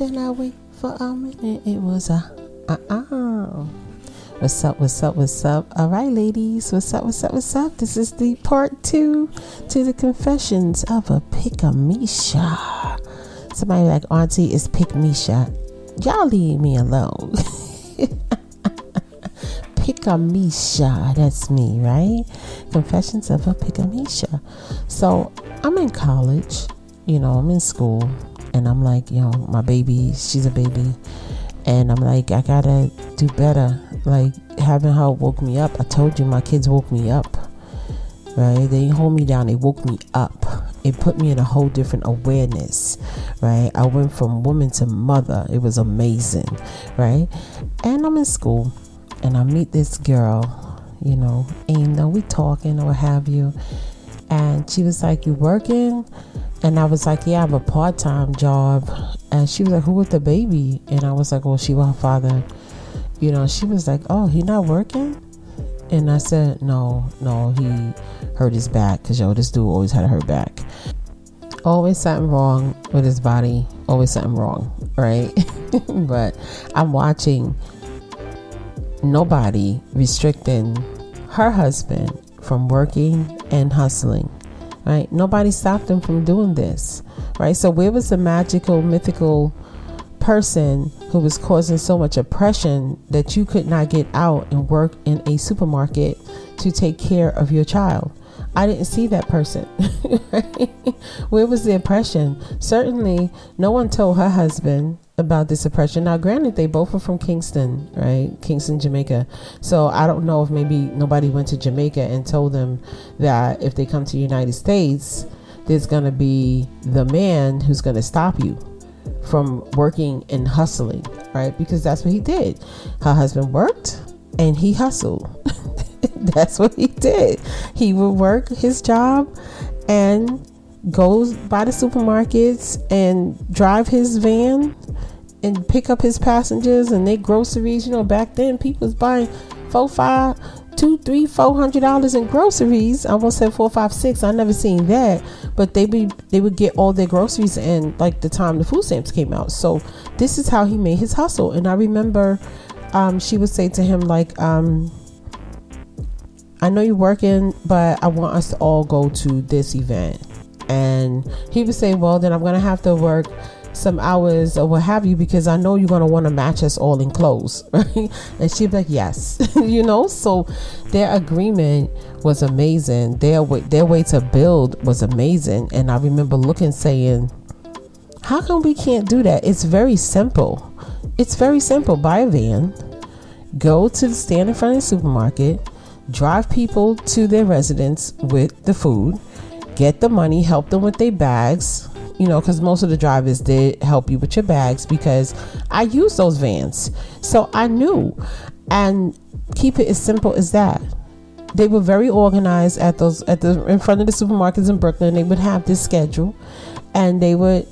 then I wait for a minute. It was a uh uh. What's up? What's up? What's up? All right, ladies. What's up? What's up? What's up? This is the part two to the confessions of a PickMesha. Somebody like Auntie is PickMesha. Y'all leave me alone. PickMesha. That's me, right? Confessions of a PickMesha. So I'm in college. You know, I'm in school, and I'm like, you know, my baby. She's a baby, and I'm like, I gotta do better like having her woke me up. I told you my kids woke me up. Right? They hold me down, they woke me up. It put me in a whole different awareness. Right? I went from woman to mother. It was amazing. Right? And I'm in school and I meet this girl, you know, and we talking or have you. And she was like, You working? And I was like, Yeah, I have a part time job. And she was like, Who with the baby? And I was like, Well, she with her father you know, she was like, "Oh, he not working," and I said, "No, no, he hurt his back because yo, this dude always had a hurt back. Always something wrong with his body. Always something wrong, right?" but I'm watching nobody restricting her husband from working and hustling right nobody stopped them from doing this right so where was the magical mythical person who was causing so much oppression that you could not get out and work in a supermarket to take care of your child. I didn't see that person. Where was the oppression? Certainly, no one told her husband about this oppression. Now, granted, they both were from Kingston, right? Kingston, Jamaica. So I don't know if maybe nobody went to Jamaica and told them that if they come to the United States, there's going to be the man who's going to stop you from working and hustling, right? Because that's what he did. Her husband worked and he hustled. that's what he did. He would work his job and go by the supermarkets and drive his van and pick up his passengers and they groceries. You know, back then people was buying four, five, two, three, four hundred dollars in groceries. I almost said four, five, six. I never seen that, but they be they would get all their groceries in like the time the food stamps came out. So this is how he made his hustle. And I remember um, she would say to him like, um, "I know you're working, but I want us to all go to this event." And he would say, "Well, then I'm gonna have to work." some hours or what have you because I know you're going to want to match us all in clothes, right? And she'd be like, yes, you know? So their agreement was amazing. Their way, their way to build was amazing. And I remember looking saying, how come we can't do that? It's very simple. It's very simple. Buy a van, go to the stand in front of the supermarket, drive people to their residence with the food, get the money, help them with their bags, you know, because most of the drivers did help you with your bags because I use those vans. So I knew. And keep it as simple as that. They were very organized at those at the in front of the supermarkets in Brooklyn. They would have this schedule and they would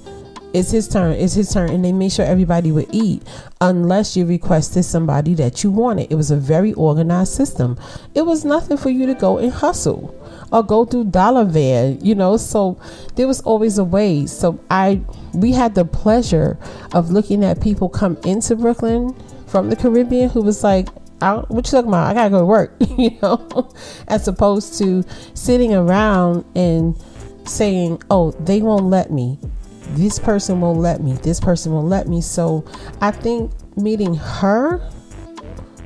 it's his turn, it's his turn, and they made sure everybody would eat unless you requested somebody that you wanted. It was a very organized system. It was nothing for you to go and hustle or go through dollar van, you know. So there was always a way. So I we had the pleasure of looking at people come into Brooklyn from the Caribbean who was like, what you talking about? I gotta go to work, you know, as opposed to sitting around and saying, oh, they won't let me. This person won't let me. This person won't let me. So I think meeting her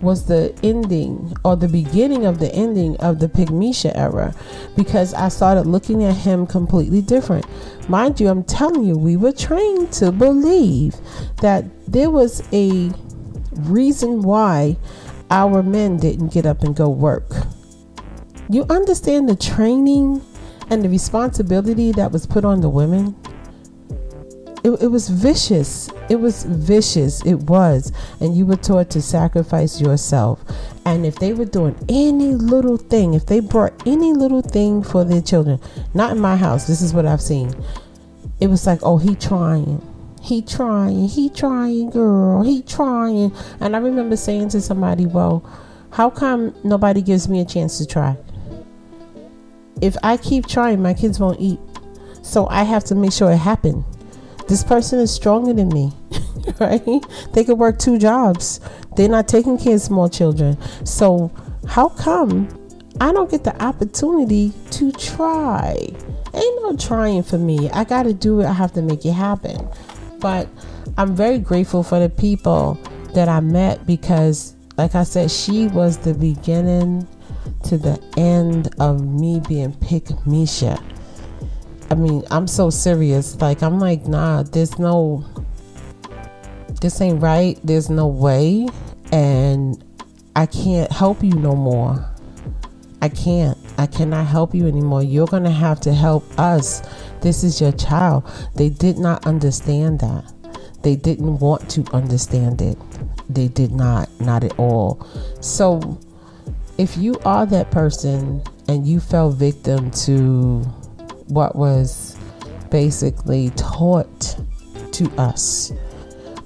was the ending or the beginning of the ending of the PickMesha era because I started looking at him completely different. Mind you, I'm telling you, we were trained to believe that there was a reason why our men didn't get up and go work. You understand the training and the responsibility that was put on the women? It, it was vicious. It was vicious. It was. And you were taught to sacrifice yourself. And if they were doing any little thing, if they brought any little thing for their children, not in my house, this is what I've seen. It was like, oh, he trying. He trying. He trying, girl. He trying. And I remember saying to somebody, well, how come nobody gives me a chance to try? If I keep trying, my kids won't eat. So I have to make sure it happens this person is stronger than me. right? They could work two jobs. They're not taking care of small children. So, how come I don't get the opportunity to try? Ain't no trying for me. I got to do it. I have to make it happen. But I'm very grateful for the people that I met because, like I said, she was the beginning to the end of me being pick Misha. I mean, I'm so serious. Like, I'm like, nah, there's no, this ain't right. There's no way. And I can't help you no more. I can't. I cannot help you anymore. You're going to have to help us. This is your child. They did not understand that. They didn't want to understand it. They did not, not at all. So, if you are that person and you fell victim to what was basically taught to us,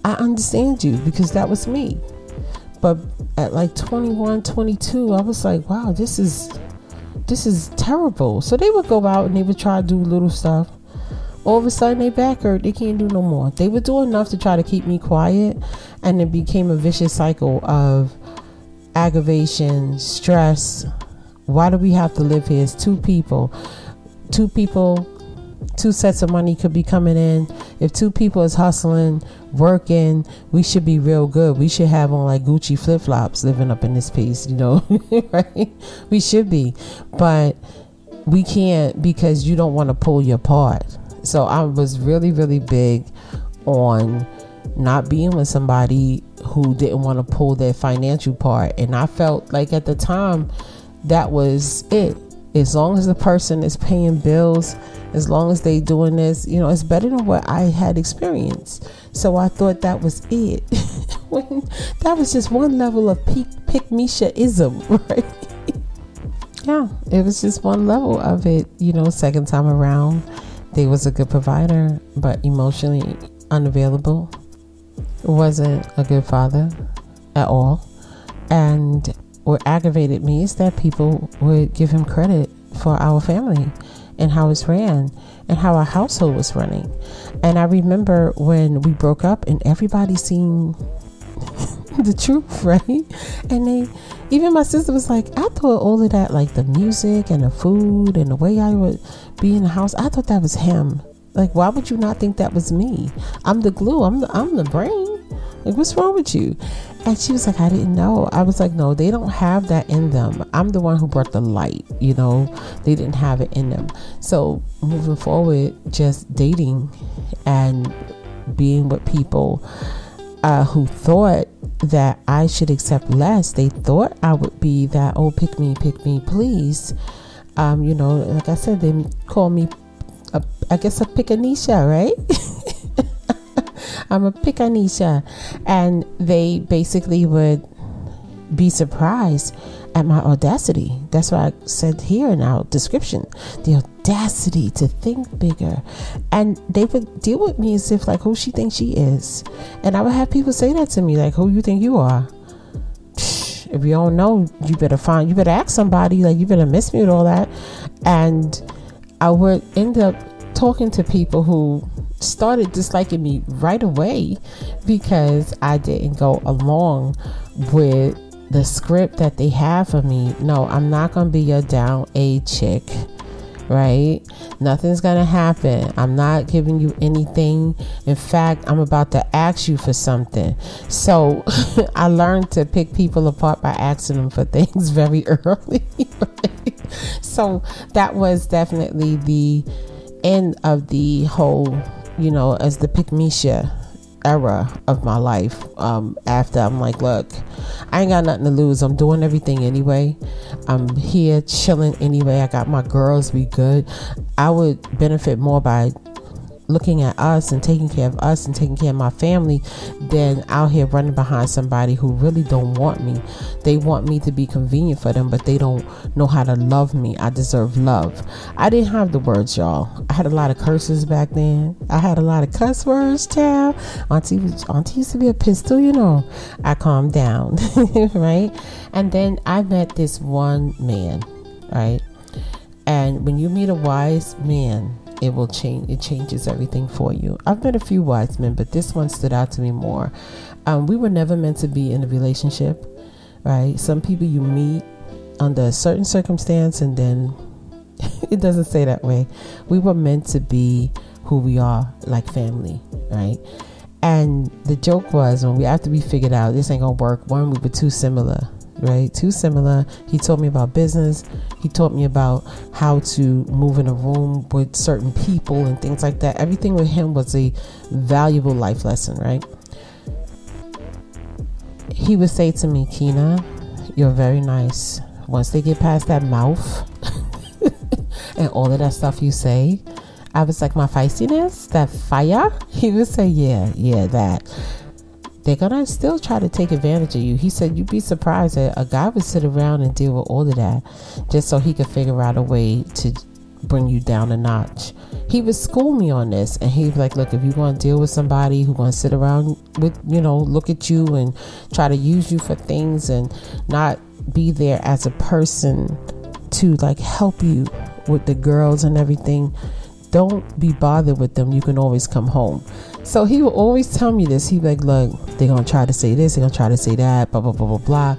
I understand you because that was me. But at like 21, 22, I was like, wow, this is this is terrible. So they would go out and they would try to do little stuff. All of a sudden they back hurt, they can't do no more. They would do enough to try to keep me quiet and it became a vicious cycle of aggravation, stress. Why do we have to live here? It's two people. Two people, two sets of money could be coming in. If two people is hustling, working, we should be real good. We should have on like Gucci flip flops living up in this piece, you know, right? We should be. But we can't because you don't want to pull your part. So I was really, really big on not being with somebody who didn't want to pull their financial part. And I felt like at the time that was it. As long as the person is paying bills, as long as they doing this, you know, it's better than what I had experienced. So I thought that was it. when that was just one level of pick, pick Misha ism, right? yeah, it was just one level of it. You know, second time around, they was a good provider, but emotionally unavailable wasn't a good father at all. And what aggravated me is that people would give him credit for our family and how it's ran and how our household was running. And I remember when we broke up and everybody seen the truth, right? And they, even my sister was like, I thought all of that, like the music and the food and the way I would be in the house, I thought that was him. Like, why would you not think that was me? I'm the glue. I'm the I'm the brain. Like, what's wrong with you? And she was like, I didn't know. I was like, no, they don't have that in them. I'm the one who brought the light, you know, they didn't have it in them. So, moving forward, just dating and being with people uh, who thought that I should accept less, they thought I would be that, oh, pick me, pick me, please. Um, you know, like I said, they call me, a, I guess, a PickMesha, right? I'm a PickMesha. And they basically would be surprised at my audacity. That's what I said here in our description. The audacity to think bigger. And they would deal with me as if like who she thinks she is. And I would have people say that to me, like, who you think you are? If you don't know, you better find you better ask somebody, like you better miss me with all that. And I would end up talking to people who started disliking me right away because I didn't go along with the script that they have for me. No, I'm not going to be your down A chick, right? Nothing's going to happen. I'm not giving you anything. In fact, I'm about to ask you for something. So I learned to pick people apart by asking them for things very early. Right? So that was definitely the end of the whole you know, as the pick era of my life. Um, after I'm like, look, I ain't got nothing to lose. I'm doing everything anyway. I'm here chilling anyway. I got my girls. Be good. I would benefit more by looking at us and taking care of us and taking care of my family than out here running behind somebody who really don't want me. They want me to be convenient for them, but they don't know how to love me. I deserve love. I didn't have the words, y'all. I had a lot of curses back then. I had a lot of cuss words, child. Auntie, auntie used to be a pistol, you know. I calmed down, right? And then I met this one man, right? And when you meet a wise man, it will change it changes everything for you. I've met a few wise men but this one stood out to me more. Um, we were never meant to be in a relationship right? Some people you meet under a certain circumstance and then it doesn't say that way. We were meant to be who we are like family right? And the joke was when we after we figured out this ain't gonna work one we were too similar right? Too similar. He taught me about business. He taught me about how to move in a room with certain people and things like that. Everything with him was a valuable life lesson, right? He would say to me, Keyna, you're very nice. Once they get past that mouth and all of that stuff you say, I was like, my feistiness, that fire. He would say, yeah, yeah, that they're gonna still try to take advantage of you. He said you'd be surprised that a guy would sit around and deal with all of that just so he could figure out a way to bring you down a notch. He would school me on this and be like, Look, if you want to deal with somebody who gonna sit around with you know, look at you and try to use you for things and not be there as a person to like help you with the girls and everything, don't be bothered with them. You can always come home. So he will always tell me this. Be like, look, they're to try to say this, they're to try to say that, blah, blah, blah, blah, blah.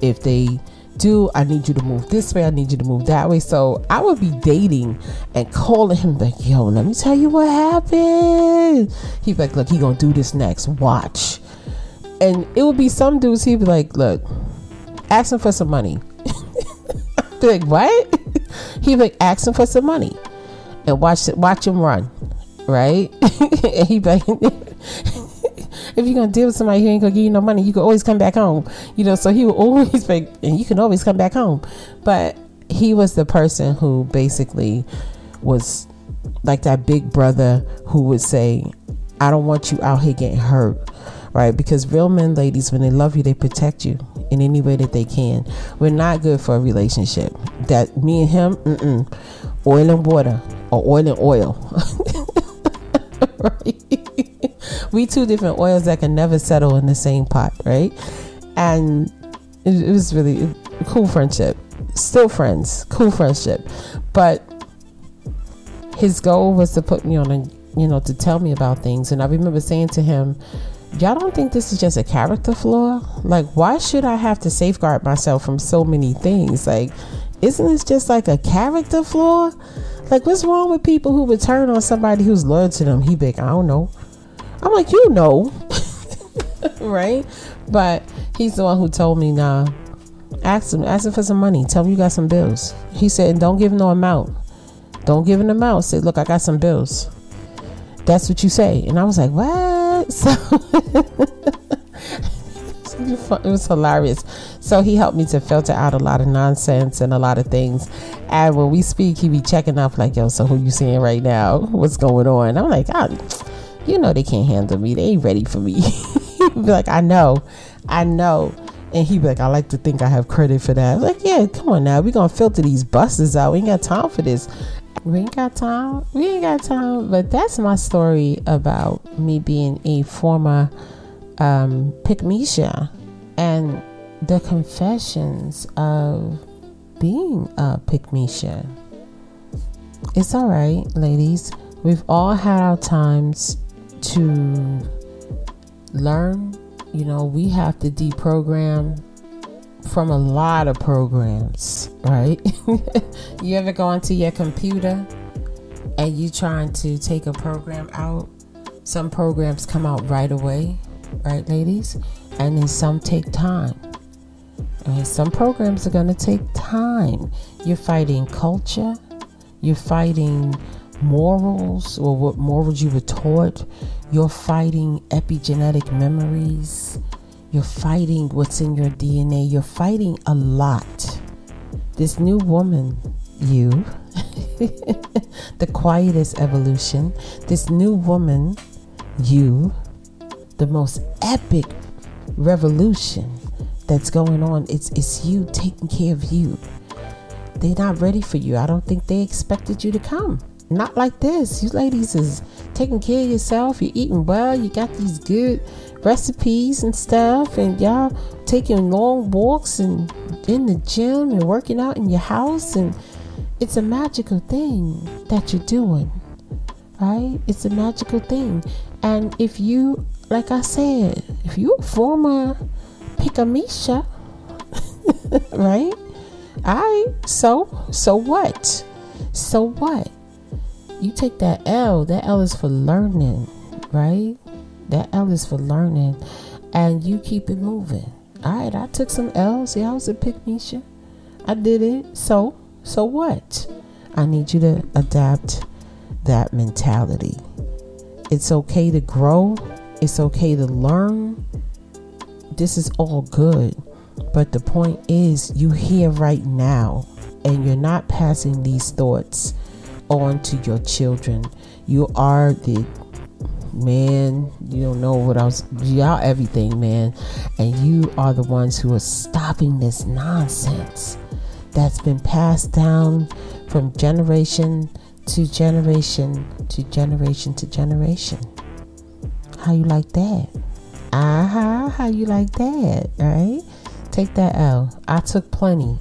If they do, I need you to move this way, I need you to move that way. So I would be dating and calling him like, yo, let me tell you what happened. He'd like, look, he to do this next. Watch. And it would be some dudes, he'd be like, look, ask him for some money. like, what? He'd be like, ask him for some money and watch watch him run right? he like, if you're gonna deal with somebody who ain't gonna give you no money, you can always come back home. You know, so he will always like, and you can always come back home. But he was the person who basically was like that big brother who would say, I don't want you out here getting hurt. Right? Because real men, ladies, when they love you, they protect you in any way that they can. We're not good for a relationship. That me and him, oil and water or oil and oil. Right? we two different oils that can never settle in the same pot, right? And it, it was really a cool friendship. Still friends, cool friendship. But his goal was to put me on a, you know, to tell me about things. And I remember saying to him, Y'all don't think this is just a character flaw? Like, why should I have to safeguard myself from so many things? Like, isn't this just like a character flaw? Like, what's wrong with people who would turn on somebody who's loyal to them? He big, I don't know. I'm like, you know, right? But he's the one who told me, nah. Ask him, ask him for some money. Tell him you got some bills. He said, don't give him no amount. Don't give him an amount. Say, look, I got some bills. That's what you say. And I was like, what? So it was hilarious. So he helped me to filter out a lot of nonsense and a lot of things. And when we speak, he be checking up like, yo, so who you seeing right now? What's going on? I'm like, oh, you know they can't handle me. They ain't ready for me. Be like, I know, I know. And he'd be like, I like to think I have credit for that. I'm like, yeah, come on now. we gonna filter these buses out. We ain't got time for this. We ain't got time. We ain't got time. But that's my story about me being a former um, and the confessions of being a PickMesha. It's all right, ladies. We've all had our times to learn. You know, we have to deprogram from a lot of programs, right? you ever go onto your computer and you trying to take a program out? Some programs come out right away, right, ladies? And then some take time. And some programs are going to take time. You're fighting culture, you're fighting morals or what morals you were taught, you're fighting epigenetic memories, you're fighting what's in your DNA, you're fighting a lot. This new woman, you, the quietest evolution, this new woman, you, the most epic revolution that's going on. It's it's you taking care of you. They're not ready for you. I don't think they expected you to come. Not like this. You ladies is taking care of yourself. You're eating well. You got these good recipes and stuff, and y'all taking long walks and in the gym and working out in your house and it's a magical thing that you're doing, right? It's a magical thing. And if you, like I said, if you a former PickMesha, right? I so so what? So what? You take that L. That L is for learning, right? That L is for learning, and you keep it moving. All right, I took some L's. Yeah, I was a PickMesha. I did it. So so what? I need you to adapt that mentality. It's okay to grow. It's okay to learn. This is all good. But the point is, you here right now, and you're not passing these thoughts on to your children. You are the man. You don't know what else. Y'all everything, man. And you are the ones who are stopping this nonsense that's been passed down from generation to generation to generation to generation. How you like that? Uh-huh. How you like that? Right? Take that L. I took plenty.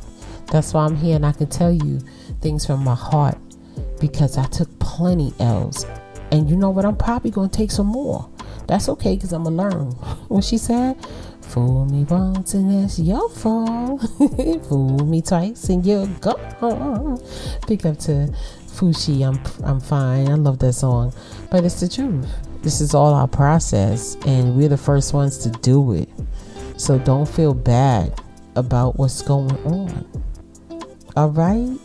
That's why I'm here and I can tell you things from my heart because I took plenty L's. And you know what? I'm probably going to take some more. That's okay because I'm going to learn. What she said? Fool me once and that's your fault. Fool me twice and you're gone. Pick up to Fushi, I'm, I'm fine. I love that song. But it's the truth. This is all our process and we're the first ones to do it. So don't feel bad about what's going on. All right?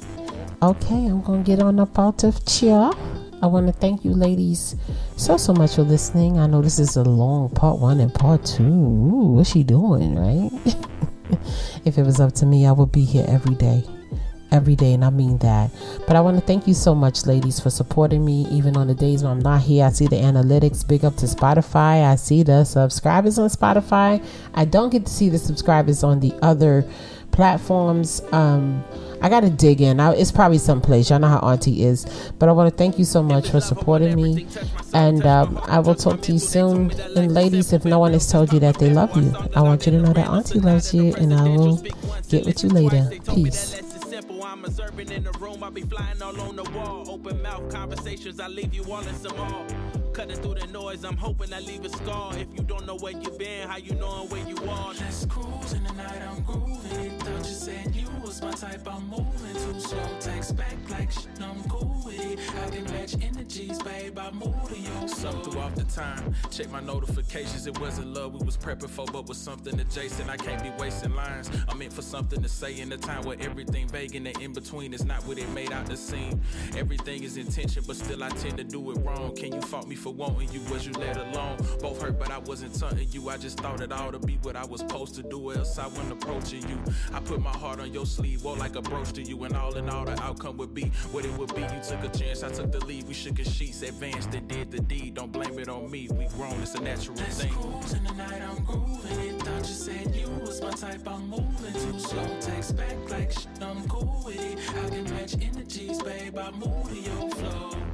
Okay, I'm going to get on up out of chair. I want to thank you, ladies, so, so much for listening. I know this is a long part one and part two. Ooh, what's she doing, right? if it was up to me, I would be here every day every day, and I mean that. But I want to thank you so much, ladies, for supporting me even on the days when I'm not here. I see the analytics. Big up to Spotify. I see the subscribers on Spotify. I don't get to see the subscribers on the other platforms. Um, I gotta dig in. I, it's probably someplace. Y'all know how Auntie is. But I want to thank you so much for supporting me, and um, I will talk to you soon. And ladies, if no one has told you that they love you, I want you to know that Auntie loves you, and I will get with you later. Peace observing in the room. I be flying all on the wall. Open mouth conversations, I leave you all in some awe. Cutting through the noise, I'm hoping I leave a scar. If you don't know where you've been, how you knowing where you are? Let's cruise in the night, I'm grooving. Thought you said you was my type, I'm moving too slow. Text back like shit, I'm cool with it. I can match energies, babe, I move in your Some through off the time. Check my notifications, it wasn't love we was prepping for, but was something adjacent. I can't be wasting lines. I'm in for something to say in a time where everything vague and the in between is not what it made out to seem. Everything is intention, but still I tend to do it wrong. Can you fault me for wanting you? Was you let alone? Both hurt, but I wasn't taunting you. I just thought it ought to be what I was supposed to do, else I wasn't approaching you. I put my heart on your sleeve, wore like a brooch to you, and all in all, the outcome would be what it would be. You took a chance, I took the lead. We shook a sheets, advanced, and did the deed. Don't blame it on me. We grown, it's a natural Let's thing. Cruise in the night, I'm grooving. Thought you said you was my type, I'm moving too slow. Text back like shit, I'm cool with it. I can match energies, babe. I move to your flow.